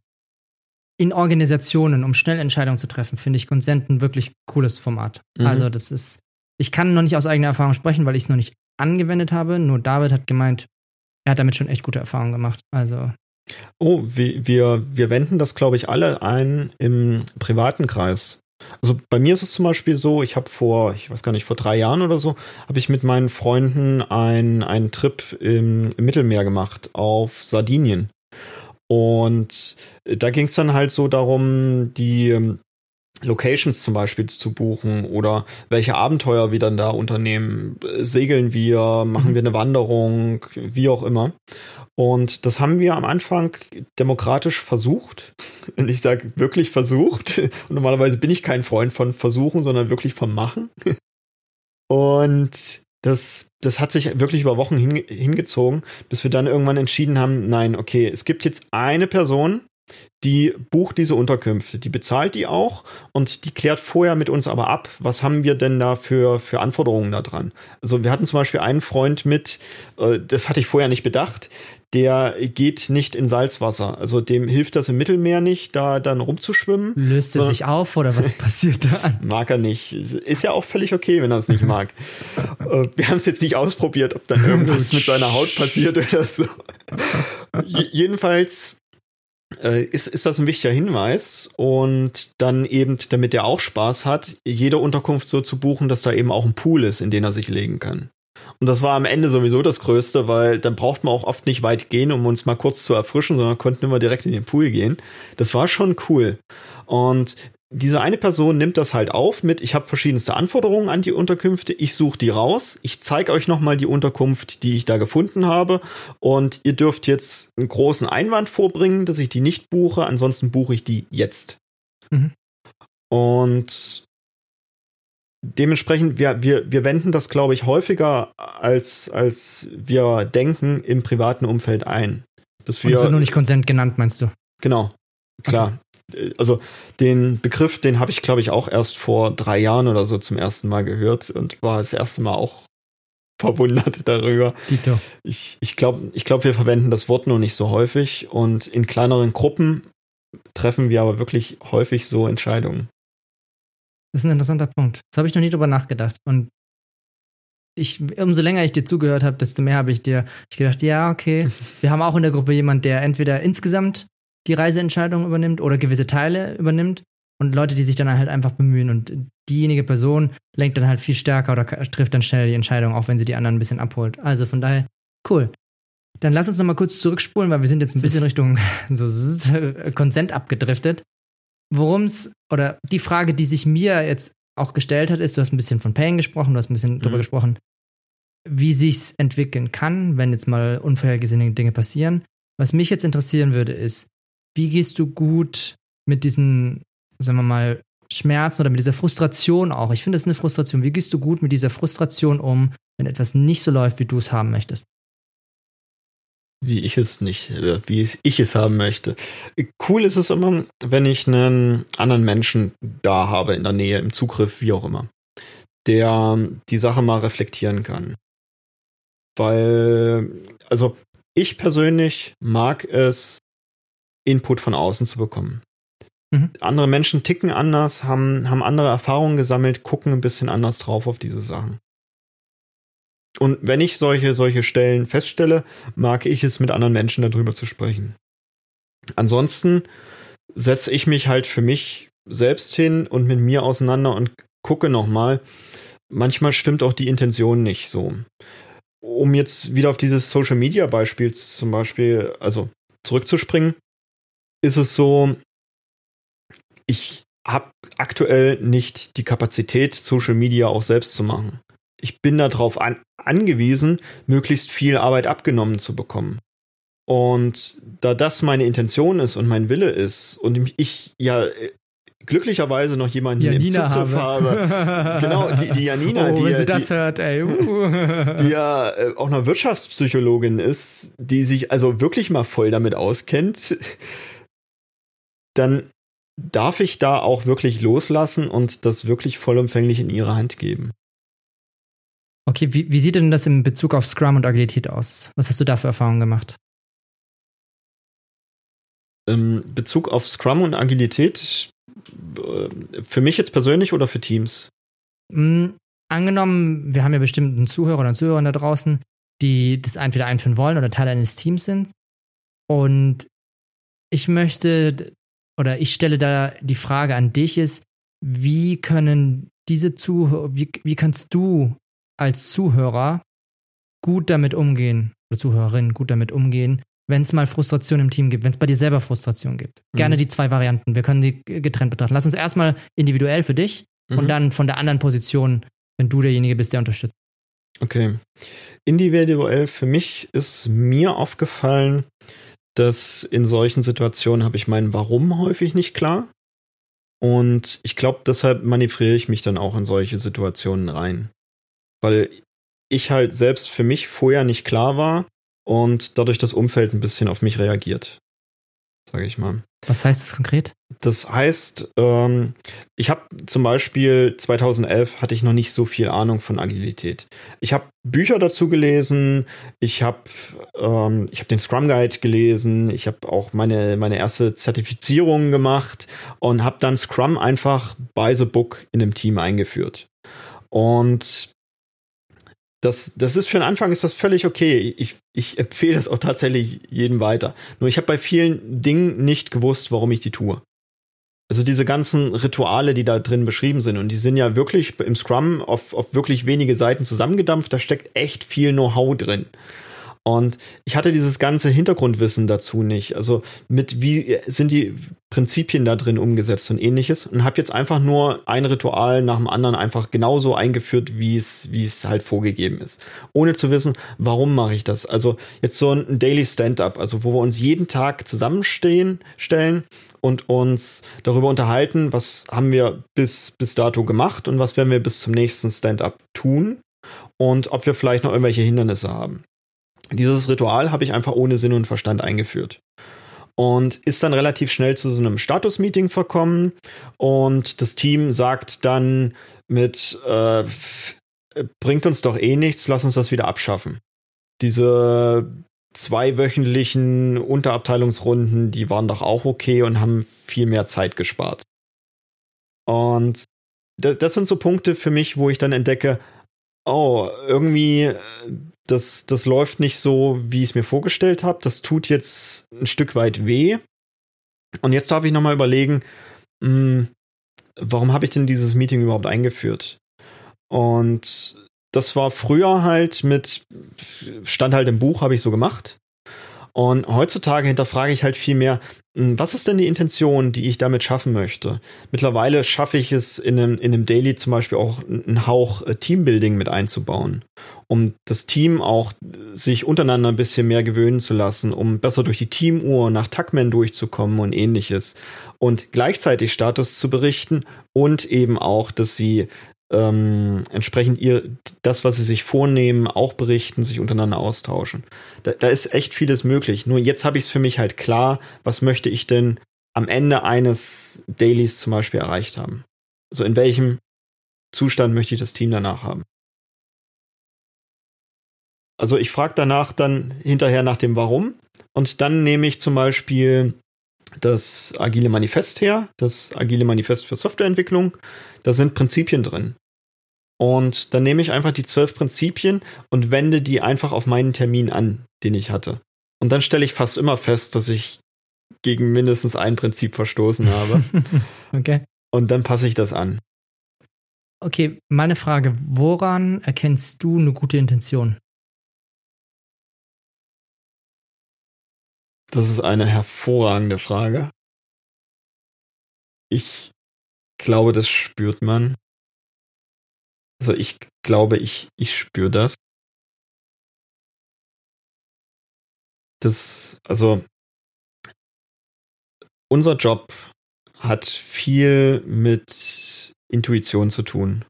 in Organisationen, um schnell Entscheidungen zu treffen, finde ich Consent ein wirklich cooles Format. Mhm. Also das ist, ich kann noch nicht aus eigener Erfahrung sprechen, weil ich es noch nicht angewendet habe. Nur David hat gemeint, er hat damit schon echt gute Erfahrungen gemacht. Also. Oh, wir, wir, wenden das, glaube ich, alle ein im privaten Kreis. Also bei mir ist es zum Beispiel so, ich habe vor, ich weiß gar nicht, vor drei Jahren oder so, habe ich mit meinen Freunden ein, einen Trip im, im Mittelmeer gemacht auf Sardinien. Und da ging es dann halt so darum, die Locations zum Beispiel zu buchen oder welche Abenteuer wir dann da unternehmen. Segeln wir, machen mhm. wir eine Wanderung, wie auch immer. Und das haben wir am Anfang demokratisch versucht. *laughs* Und ich sage wirklich versucht. *laughs* Und normalerweise bin ich kein Freund von Versuchen, sondern wirklich vom Machen. *laughs* Und das, das hat sich wirklich über Wochen hingezogen, bis wir dann irgendwann entschieden haben, nein, okay, es gibt jetzt eine Person, die bucht diese Unterkünfte, die bezahlt die auch und die klärt vorher mit uns aber ab, was haben wir denn da für, für Anforderungen da dran. Also wir hatten zum Beispiel einen Freund mit, äh, das hatte ich vorher nicht bedacht, der geht nicht in Salzwasser. Also dem hilft das im Mittelmeer nicht, da dann rumzuschwimmen. Löst er sich auf oder was *laughs* passiert da? mag er nicht. Ist ja auch völlig okay, wenn er es nicht mag. Äh, wir haben es jetzt nicht ausprobiert, ob dann irgendwas *laughs* mit seiner Haut passiert oder so. *laughs* jedenfalls ist, ist das ein wichtiger Hinweis und dann eben, damit er auch Spaß hat, jede Unterkunft so zu buchen, dass da eben auch ein Pool ist, in den er sich legen kann. Und das war am Ende sowieso das Größte, weil dann braucht man auch oft nicht weit gehen, um uns mal kurz zu erfrischen, sondern konnten immer direkt in den Pool gehen. Das war schon cool. Und diese eine Person nimmt das halt auf mit, ich habe verschiedenste Anforderungen an die Unterkünfte, ich suche die raus, ich zeige euch nochmal die Unterkunft, die ich da gefunden habe und ihr dürft jetzt einen großen Einwand vorbringen, dass ich die nicht buche, ansonsten buche ich die jetzt. Mhm. Und dementsprechend, wir, wir, wir wenden das, glaube ich, häufiger als, als wir denken im privaten Umfeld ein. Dass wir, und es wird nur nicht Consent genannt, meinst du? Genau, klar. Okay also den Begriff, den habe ich, glaube ich, auch erst vor drei Jahren oder so zum ersten Mal gehört und war das erste Mal auch *laughs* verwundert darüber. Dito. Ich, ich glaube, ich glaub, wir verwenden das Wort nur nicht so häufig und in kleineren Gruppen treffen wir aber wirklich häufig so Entscheidungen. Das ist ein interessanter Punkt. Das habe ich noch nie drüber nachgedacht. Und ich, umso länger ich dir zugehört habe, desto mehr habe ich dir ich gedacht, ja, okay. *laughs* Wir haben auch in der Gruppe jemand, der entweder insgesamt die Reiseentscheidung übernimmt oder gewisse Teile übernimmt und Leute, die sich dann halt einfach bemühen und diejenige Person lenkt dann halt viel stärker oder trifft dann schneller die Entscheidung, auch wenn sie die anderen ein bisschen abholt. Also von daher, cool. Dann lass uns noch mal kurz zurückspulen, weil wir sind jetzt ein bisschen Richtung *laughs* so Konsent abgedriftet. Worum es, oder die Frage, die sich mir jetzt auch gestellt hat, ist, du hast ein bisschen von Pain gesprochen, du hast ein bisschen mhm. darüber gesprochen, wie sich's entwickeln kann, wenn jetzt mal unvorhergesehene Dinge passieren. Was mich jetzt interessieren würde, ist, wie gehst du gut mit diesen, sagen wir mal, Schmerzen oder mit dieser Frustration auch? Ich finde, das ist eine Frustration. Wie gehst du gut mit dieser Frustration um, wenn etwas nicht so läuft, wie du es haben möchtest? Wie ich es nicht, äh, wie ich es haben möchte. Cool ist es immer, wenn ich einen anderen Menschen da habe, in der Nähe, im Zugriff, wie auch immer, der die Sache mal reflektieren kann. Weil, also ich persönlich mag es, Input von außen zu bekommen. Mhm. Andere Menschen ticken anders, haben, haben andere Erfahrungen gesammelt, gucken ein bisschen anders drauf auf diese Sachen. Und wenn ich solche, solche Stellen feststelle, mag ich es mit anderen Menschen darüber zu sprechen. Ansonsten setze ich mich halt für mich selbst hin und mit mir auseinander und gucke nochmal. Manchmal stimmt auch die Intention nicht so. Um jetzt wieder auf dieses Social Media Beispiel zum Beispiel, also zurückzuspringen, ist es so, ich habe aktuell nicht die Kapazität, Social Media auch selbst zu machen. Ich bin darauf an, angewiesen, möglichst viel Arbeit abgenommen zu bekommen. Und da das meine Intention ist und mein Wille ist und ich ja äh, glücklicherweise noch jemanden Janina im Zugriff habe. habe. *laughs* genau, die, die Janina, oh, die, das die, hört. Uh. *laughs* die ja äh, auch noch Wirtschaftspsychologin ist, die sich also wirklich mal voll damit auskennt dann darf ich da auch wirklich loslassen und das wirklich vollumfänglich in ihre Hand geben. Okay, wie, wie sieht denn das in Bezug auf Scrum und Agilität aus? Was hast du da für Erfahrungen gemacht? In Bezug auf Scrum und Agilität, äh, für mich jetzt persönlich oder für Teams? Mhm, angenommen, wir haben ja bestimmt einen Zuhörer oder einen Zuhörer da draußen, die das entweder einführen wollen oder Teil eines Teams sind. Und ich möchte oder ich stelle da die Frage an dich ist, wie können diese Zuhörer, wie, wie kannst du als Zuhörer gut damit umgehen, oder Zuhörerin gut damit umgehen, wenn es mal Frustration im Team gibt, wenn es bei dir selber Frustration gibt. Mhm. Gerne die zwei Varianten. Wir können die getrennt betrachten. Lass uns erstmal individuell für dich mhm. und dann von der anderen Position, wenn du derjenige bist, der unterstützt. Okay. Individuell für mich ist mir aufgefallen, dass in solchen Situationen habe ich mein Warum häufig nicht klar. Und ich glaube, deshalb manövriere ich mich dann auch in solche Situationen rein. Weil ich halt selbst für mich vorher nicht klar war und dadurch das Umfeld ein bisschen auf mich reagiert sage ich mal. Was heißt das konkret? Das heißt, ähm, ich habe zum Beispiel 2011 hatte ich noch nicht so viel Ahnung von Agilität. Ich habe Bücher dazu gelesen, ich habe ähm, ich den Scrum Guide gelesen, ich habe auch meine meine erste Zertifizierung gemacht und habe dann Scrum einfach by the book in dem Team eingeführt. Und das, das ist für den Anfang ist das völlig okay. Ich, ich empfehle das auch tatsächlich jedem weiter. Nur ich habe bei vielen Dingen nicht gewusst, warum ich die tue. Also diese ganzen Rituale, die da drin beschrieben sind, und die sind ja wirklich im Scrum auf, auf wirklich wenige Seiten zusammengedampft, da steckt echt viel Know-how drin. Und ich hatte dieses ganze Hintergrundwissen dazu nicht. Also mit wie sind die Prinzipien da drin umgesetzt und ähnliches. Und habe jetzt einfach nur ein Ritual nach dem anderen einfach genauso eingeführt, wie es, wie es halt vorgegeben ist. Ohne zu wissen, warum mache ich das. Also jetzt so ein Daily Stand-up, also wo wir uns jeden Tag zusammenstehen, stellen und uns darüber unterhalten, was haben wir bis, bis dato gemacht und was werden wir bis zum nächsten Stand-up tun und ob wir vielleicht noch irgendwelche Hindernisse haben. Dieses Ritual habe ich einfach ohne Sinn und Verstand eingeführt. Und ist dann relativ schnell zu so einem Status-Meeting verkommen. Und das Team sagt dann mit, äh, bringt uns doch eh nichts, lass uns das wieder abschaffen. Diese zweiwöchentlichen Unterabteilungsrunden, die waren doch auch okay und haben viel mehr Zeit gespart. Und das, das sind so Punkte für mich, wo ich dann entdecke, oh, irgendwie das, das läuft nicht so, wie ich es mir vorgestellt habe. Das tut jetzt ein Stück weit weh. Und jetzt darf ich nochmal überlegen, mh, hm, warum habe ich denn dieses Meeting überhaupt eingeführt? Und das war früher halt mit, stand halt im Buch, habe ich so gemacht. Und heutzutage hinterfrage ich halt viel mehr, was ist denn die Intention, die ich damit schaffen möchte? Mittlerweile schaffe ich es in einem, in einem Daily zum Beispiel auch einen Hauch äh, Teambuilding mit einzubauen, um das Team auch sich untereinander ein bisschen mehr gewöhnen zu lassen, um besser durch die Teamuhr nach Tuckman durchzukommen und ähnliches. Und gleichzeitig Status zu berichten und eben auch, dass sie ähm, entsprechend ihr das, was sie sich vornehmen, auch berichten, sich untereinander austauschen. Da, da ist echt vieles möglich. Nur jetzt habe ich es für mich halt klar, was möchte ich denn am Ende eines Dailies zum Beispiel erreicht haben. Also in welchem Zustand möchte ich das Team danach haben. Also ich frage danach dann hinterher nach dem Warum und dann nehme ich zum Beispiel das Agile Manifest her, das Agile Manifest für Softwareentwicklung. Da sind Prinzipien drin. Und dann nehme ich einfach die zwölf Prinzipien und wende die einfach auf meinen Termin an, den ich hatte. Und dann stelle ich fast immer fest, dass ich gegen mindestens ein Prinzip verstoßen habe. *laughs* okay. Und dann passe ich das an. Okay, meine Frage, woran erkennst du eine gute Intention? Das ist eine hervorragende Frage. Ich glaube, das spürt man. Also ich glaube, ich, ich spüre das. Das, also unser Job hat viel mit Intuition zu tun.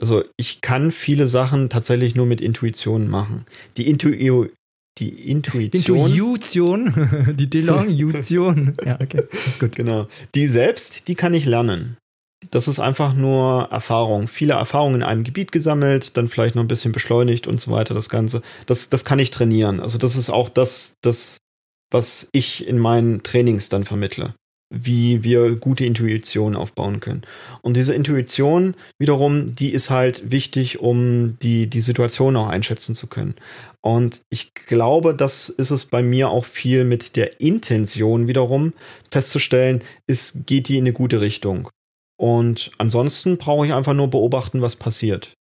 Also ich kann viele Sachen tatsächlich nur mit Intuition machen. Die Intu die Intuition. Intuition, *laughs* die Delongition. *laughs* ja, okay, ist gut. Genau. Die selbst, die kann ich lernen. Das ist einfach nur Erfahrung. Viele Erfahrungen in einem Gebiet gesammelt, dann vielleicht noch ein bisschen beschleunigt und so weiter, das Ganze. Das, das kann ich trainieren. Also das ist auch das, das, was ich in meinen Trainings dann vermittle. Wie wir gute Intuition aufbauen können. Und diese Intuition wiederum, die ist halt wichtig, um die, die Situation auch einschätzen zu können. Und ich glaube, das ist es bei mir auch viel mit der Intention wiederum festzustellen, ist, geht die in eine gute Richtung. Und ansonsten brauche ich einfach nur beobachten, was passiert.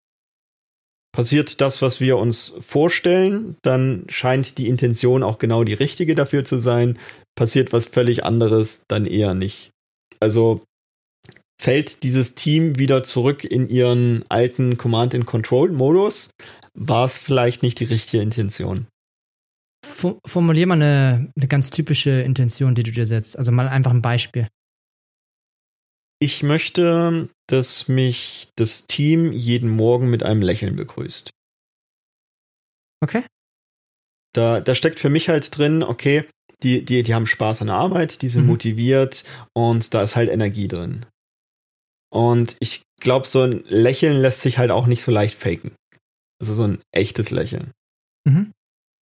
Passiert das, was wir uns vorstellen, dann scheint die Intention auch genau die richtige dafür zu sein. Passiert was völlig anderes, dann eher nicht. Also fällt dieses Team wieder zurück in ihren alten Command-and-Control-Modus, war es vielleicht nicht die richtige Intention. Formulier mal eine, eine ganz typische Intention, die du dir setzt. Also mal einfach ein Beispiel. Ich möchte, dass mich das Team jeden Morgen mit einem Lächeln begrüßt. Okay. Da, da steckt für mich halt drin, okay, die, die, die haben Spaß an der Arbeit, die sind mhm. motiviert und da ist halt Energie drin. Und ich glaube, so ein Lächeln lässt sich halt auch nicht so leicht faken. Also so ein echtes Lächeln. Mhm.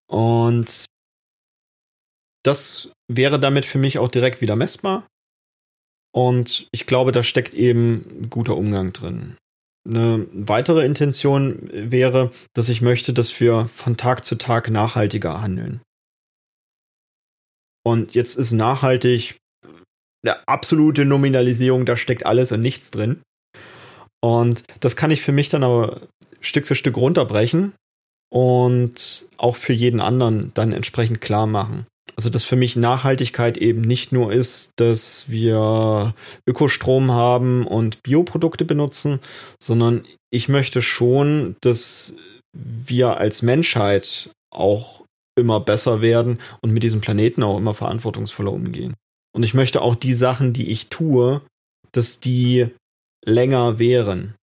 Und das wäre damit für mich auch direkt wieder messbar. Und ich glaube, da steckt eben guter Umgang drin. Eine weitere Intention wäre, dass ich möchte, dass wir von Tag zu Tag nachhaltiger handeln. Und jetzt ist nachhaltig eine absolute Nominalisierung, da steckt alles und nichts drin. Und das kann ich für mich dann aber Stück für Stück runterbrechen und auch für jeden anderen dann entsprechend klar machen. Also dass für mich Nachhaltigkeit eben nicht nur ist, dass wir Ökostrom haben und Bioprodukte benutzen, sondern ich möchte schon, dass wir als Menschheit auch immer besser werden und mit diesem Planeten auch immer verantwortungsvoller umgehen. Und ich möchte auch die Sachen, die ich tue, dass die länger wären.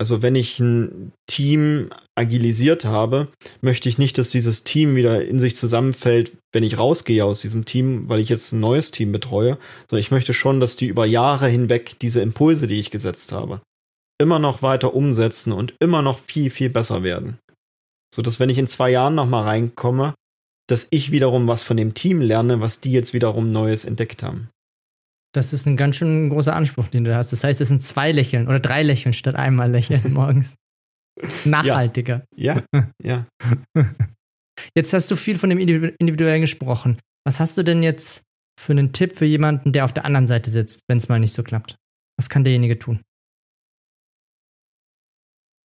Also wenn ich ein Team agilisiert habe, möchte ich nicht, dass dieses Team wieder in sich zusammenfällt, wenn ich rausgehe aus diesem Team, weil ich jetzt ein neues Team betreue, sondern ich möchte schon, dass die über Jahre hinweg diese Impulse, die ich gesetzt habe, immer noch weiter umsetzen und immer noch viel, viel besser werden. So dass wenn ich in zwei Jahren nochmal reinkomme, dass ich wiederum was von dem Team lerne, was die jetzt wiederum Neues entdeckt haben. Das ist ein ganz schön großer Anspruch, den du hast. Das heißt, es sind zwei Lächeln oder drei Lächeln statt einmal Lächeln *laughs* morgens. Nachhaltiger. Ja, ja. *laughs* Jetzt hast du viel von dem Individuellen gesprochen. Was hast du denn jetzt für einen Tipp für jemanden, der auf der anderen Seite sitzt, wenn es mal nicht so klappt? Was kann derjenige tun?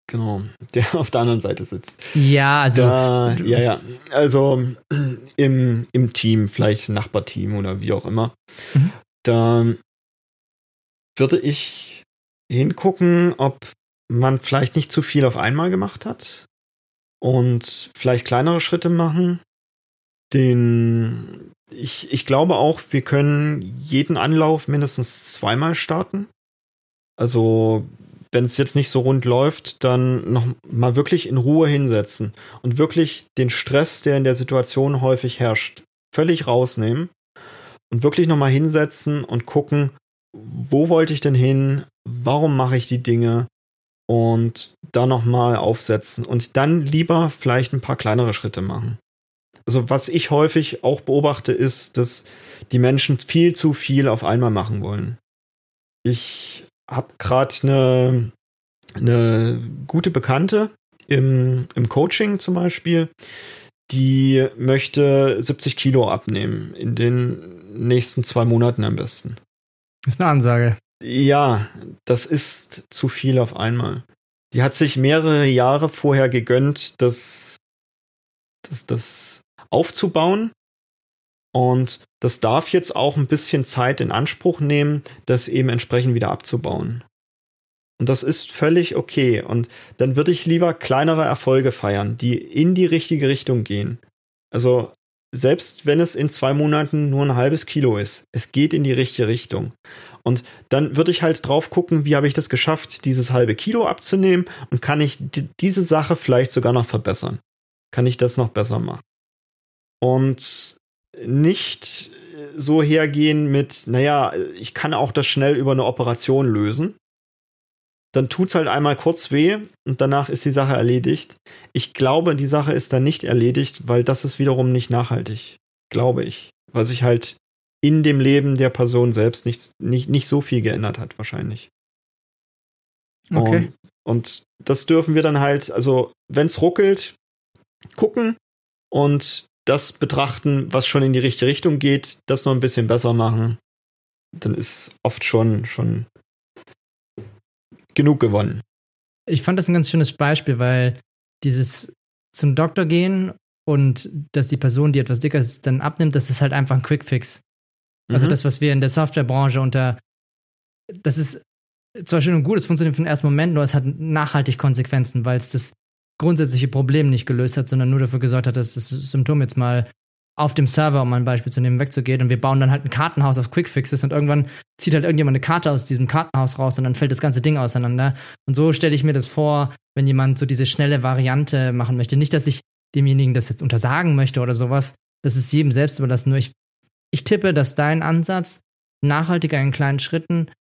Genau, der auf der anderen Seite sitzt. Ja, also. Da, ja, ja. Also im, im Team, vielleicht Nachbarteam oder wie auch immer. Mhm. Da würde ich hingucken, ob man vielleicht nicht zu viel auf einmal gemacht hat und vielleicht kleinere Schritte machen. Den, ich, ich glaube auch, wir können jeden Anlauf mindestens zweimal starten. Also wenn es jetzt nicht so rund läuft, dann noch mal wirklich in Ruhe hinsetzen und wirklich den Stress, der in der Situation häufig herrscht, völlig rausnehmen und wirklich noch mal hinsetzen und gucken, wo wollte ich denn hin? Warum mache ich die Dinge? Und da noch mal aufsetzen und dann lieber vielleicht ein paar kleinere Schritte machen. Also was ich häufig auch beobachte, ist, dass die Menschen viel zu viel auf einmal machen wollen. Ich habe gerade eine, eine gute Bekannte im, im Coaching zum Beispiel, die möchte 70 Kilo abnehmen in den nächsten zwei Monaten am besten. Das ist eine Ansage. Ja, das ist zu viel auf einmal. Die hat sich mehrere Jahre vorher gegönnt, das, das, das aufzubauen und das darf jetzt auch ein bisschen Zeit in Anspruch nehmen, das eben entsprechend wieder abzubauen. Und das ist völlig okay. Und dann würde ich lieber kleinere Erfolge feiern, die in die richtige Richtung gehen. Also selbst wenn es in zwei Monaten nur ein halbes Kilo ist, es geht in die richtige Richtung. Und dann würde ich halt drauf gucken, wie habe ich das geschafft, dieses halbe Kilo abzunehmen und kann ich diese Sache vielleicht sogar noch verbessern? Kann ich das noch besser machen? Und nicht so hergehen mit, naja, ich kann auch das schnell über eine Operation lösen. Dann tut's halt einmal kurz weh und danach ist die Sache erledigt. Ich glaube, die Sache ist dann nicht erledigt, weil das ist wiederum nicht nachhaltig. Glaube ich. Weil sich halt in dem Leben der Person selbst nicht, nicht, nicht so viel geändert hat, wahrscheinlich. Okay. Und, und das dürfen wir dann halt, also wenn's ruckelt, gucken und das betrachten, was schon in die richtige Richtung geht, das noch ein bisschen besser machen, dann ist oft schon, schon genug gewonnen. Ich fand das ein ganz schönes Beispiel, weil dieses zum Doktor gehen und dass die Person, die etwas dicker ist, dann abnimmt, das ist halt einfach ein Quickfix. Also mhm. das, was wir in der Softwarebranche unter, das ist zwar schön und gut, es funktioniert für den ersten Moment, nur es hat nachhaltig Konsequenzen, weil es das grundsätzliche Problem nicht gelöst hat, sondern nur dafür gesorgt hat, dass das Symptom jetzt mal auf dem Server, um ein Beispiel zu nehmen, wegzugeht. Und wir bauen dann halt ein Kartenhaus auf Quickfixes und irgendwann zieht halt irgendjemand eine Karte aus diesem Kartenhaus raus und dann fällt das ganze Ding auseinander. Und so stelle ich mir das vor, wenn jemand so diese schnelle Variante machen möchte. Nicht, dass ich demjenigen das jetzt untersagen möchte oder sowas. Das ist jedem selbst überlassen. Nur ich, ich tippe, dass dein Ansatz nachhaltiger in kleinen Schritten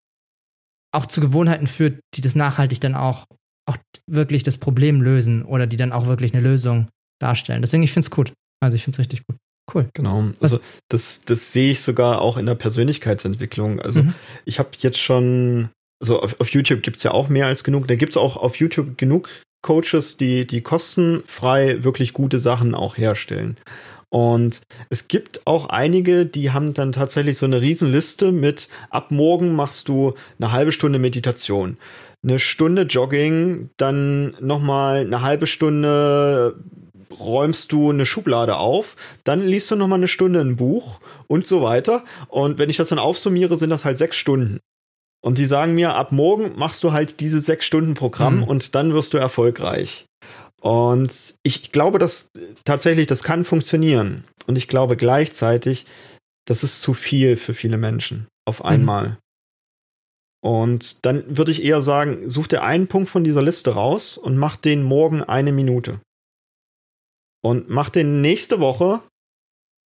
auch zu Gewohnheiten führt, die das nachhaltig dann auch auch wirklich das Problem lösen oder die dann auch wirklich eine Lösung darstellen. Deswegen, ich finde es gut. Also ich finde es richtig gut. Cool. Genau. Also das, das sehe ich sogar auch in der Persönlichkeitsentwicklung. Also mhm. ich habe jetzt schon, also auf, auf YouTube gibt es ja auch mehr als genug. Da gibt es auch auf YouTube genug Coaches, die, die kostenfrei wirklich gute Sachen auch herstellen. Und es gibt auch einige, die haben dann tatsächlich so eine Riesenliste mit, ab morgen machst du eine halbe Stunde Meditation eine Stunde Jogging, dann nochmal eine halbe Stunde räumst du eine Schublade auf, dann liest du noch mal eine Stunde ein Buch und so weiter. Und wenn ich das dann aufsummiere, sind das halt sechs Stunden. Und die sagen mir, ab morgen machst du halt dieses sechs Stunden Programm mhm. und dann wirst du erfolgreich. Und ich glaube, dass tatsächlich, das kann funktionieren. Und ich glaube gleichzeitig, das ist zu viel für viele Menschen auf mhm. einmal. Mhm. Und dann würde ich eher sagen, such dir einen Punkt von dieser Liste raus und mach den morgen eine Minute. Und mach den nächste Woche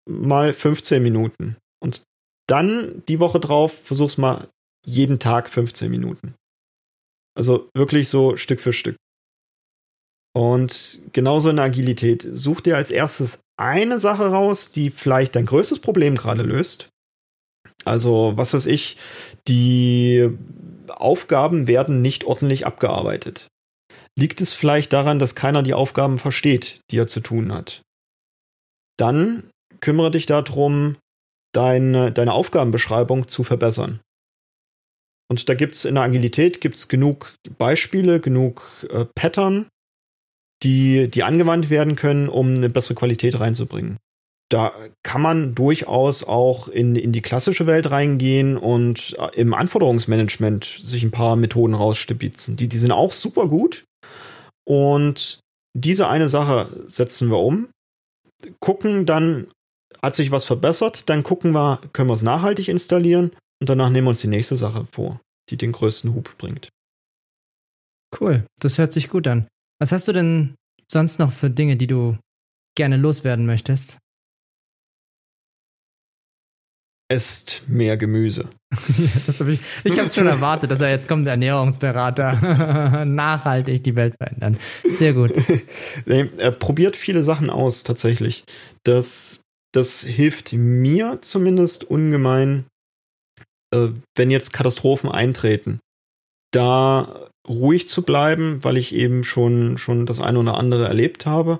mal 15 Minuten. Und dann die Woche drauf versuch's mal jeden Tag 15 Minuten. Also wirklich so Stück für Stück. Und genauso in der Agilität. Such dir als erstes eine Sache raus, die vielleicht dein größtes Problem gerade löst. Also, was weiß ich, die Aufgaben werden nicht ordentlich abgearbeitet. Liegt es vielleicht daran, dass keiner die Aufgaben versteht, die er zu tun hat? Dann kümmere dich darum, deine, deine Aufgabenbeschreibung zu verbessern. Und da gibt es in der Agilität gibt's genug Beispiele, genug äh, Pattern, die, die angewandt werden können, um eine bessere Qualität reinzubringen da kann man durchaus auch in, in die klassische Welt reingehen und äh, im Anforderungsmanagement sich ein paar Methoden rausstibitzen. Die, die sind auch super gut. Und diese eine Sache setzen wir um, gucken dann, hat sich was verbessert, dann gucken wir, können wir es nachhaltig installieren und danach nehmen wir uns die nächste Sache vor, die den größten Hub bringt. Cool, das hört sich gut an. Was hast du denn sonst noch für Dinge, die du gerne loswerden möchtest? Esst mehr Gemüse. *laughs* hab ich ich habe es schon erwartet, dass er jetzt kommt, der Ernährungsberater, *laughs* nachhaltig die Welt verändern. Sehr gut. *laughs* Nee, er probiert viele Sachen aus, tatsächlich. Das, das hilft mir zumindest ungemein, äh, wenn jetzt Katastrophen eintreten, da ruhig zu bleiben, weil ich eben schon, schon das eine oder andere erlebt habe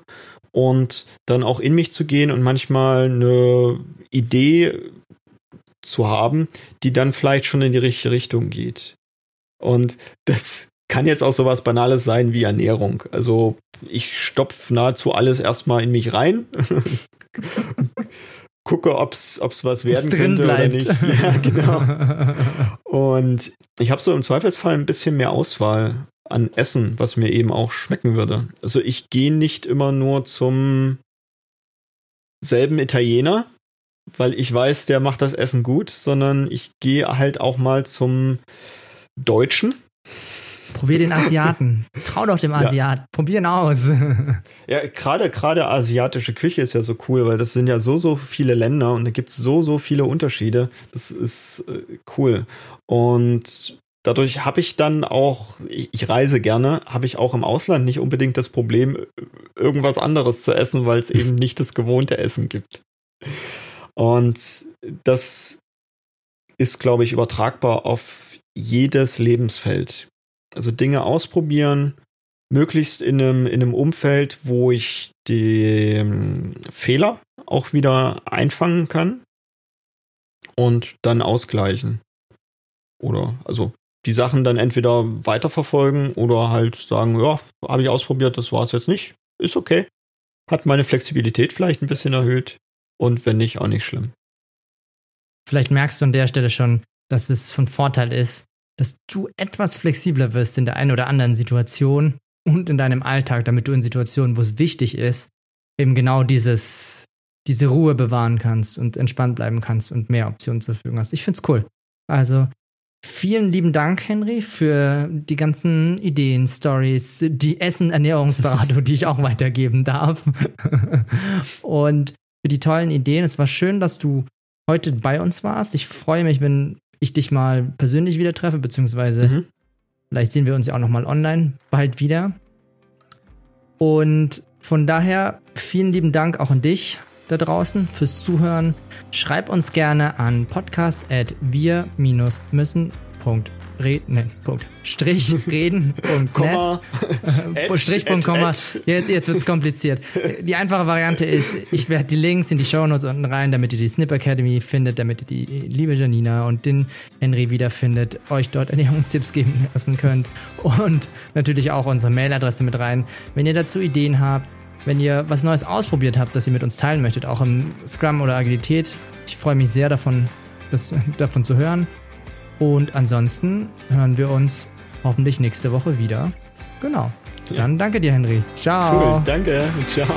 und dann auch in mich zu gehen und manchmal eine Idee zu haben, die dann vielleicht schon in die richtige Richtung geht. Und das kann jetzt auch sowas Banales sein wie Ernährung. Also ich stopfe nahezu alles erstmal in mich rein. *laughs* Gucke, ob es was werden drin könnte bleibt. oder nicht. *laughs* Ja, genau. *laughs* Und ich habe so im Zweifelsfall ein bisschen mehr Auswahl an Essen, was mir eben auch schmecken würde. Also ich gehe nicht immer nur zum selben Italiener, weil ich weiß, der macht das Essen gut, sondern ich gehe halt auch mal zum Deutschen. Probier den Asiaten. Trau doch dem Asiaten. Ja. Probieren aus. *laughs* ja, gerade gerade asiatische Küche ist ja so cool, weil das sind ja so so viele Länder und da gibt es so so viele Unterschiede. Das ist äh, cool. Und dadurch habe ich dann auch, ich, ich reise gerne, habe ich auch im Ausland nicht unbedingt das Problem, irgendwas anderes zu essen, weil es eben nicht das gewohnte Essen gibt. Und das ist, glaube ich, übertragbar auf jedes Lebensfeld. Also Dinge ausprobieren, möglichst in einem, in einem Umfeld, wo ich die Fehler auch wieder einfangen kann und dann ausgleichen. Oder also die Sachen dann entweder weiterverfolgen oder halt sagen, ja, habe ich ausprobiert, das war es jetzt nicht. Ist okay. Hat meine Flexibilität vielleicht ein bisschen erhöht. Und wenn nicht, auch nicht schlimm. Vielleicht merkst du an der Stelle schon, dass es von Vorteil ist, dass du etwas flexibler wirst in der einen oder anderen Situation und in deinem Alltag, damit du in Situationen, wo es wichtig ist, eben genau dieses, diese Ruhe bewahren kannst und entspannt bleiben kannst und mehr Optionen zur Verfügung hast. Ich finde es cool. Also vielen lieben Dank, Henry, für die ganzen Ideen, Stories, die Essen-Ernährungsberatung, die ich auch weitergeben darf. *laughs* und für die tollen Ideen. Es war schön, dass du heute bei uns warst. Ich freue mich, wenn ich dich mal persönlich wieder treffe, beziehungsweise mhm. vielleicht sehen wir uns ja auch nochmal online bald wieder. Und von daher vielen lieben Dank auch an dich da draußen fürs Zuhören. Schreib uns gerne an podcast@wir-müssen reden, Punkt, Strich, reden, Punkt, Komma, *laughs* äh, Strich, Punkt, Komma. Jetzt, jetzt wird's kompliziert. Die einfache Variante ist, ich werde die Links in die Show Notes unten rein, damit ihr die Snip Academy findet, damit ihr die liebe Janina und den Henry wiederfindet, euch dort Ernährungstipps geben lassen könnt und natürlich auch unsere Mailadresse mit rein. Wenn ihr dazu Ideen habt, wenn ihr was Neues ausprobiert habt, das ihr mit uns teilen möchtet, auch im Scrum oder Agilität. Ich freue mich sehr davon, das, davon zu hören. Und ansonsten hören wir uns hoffentlich nächste Woche wieder. Genau. Dann danke dir, Henry. Ciao. Cool, danke. Ciao.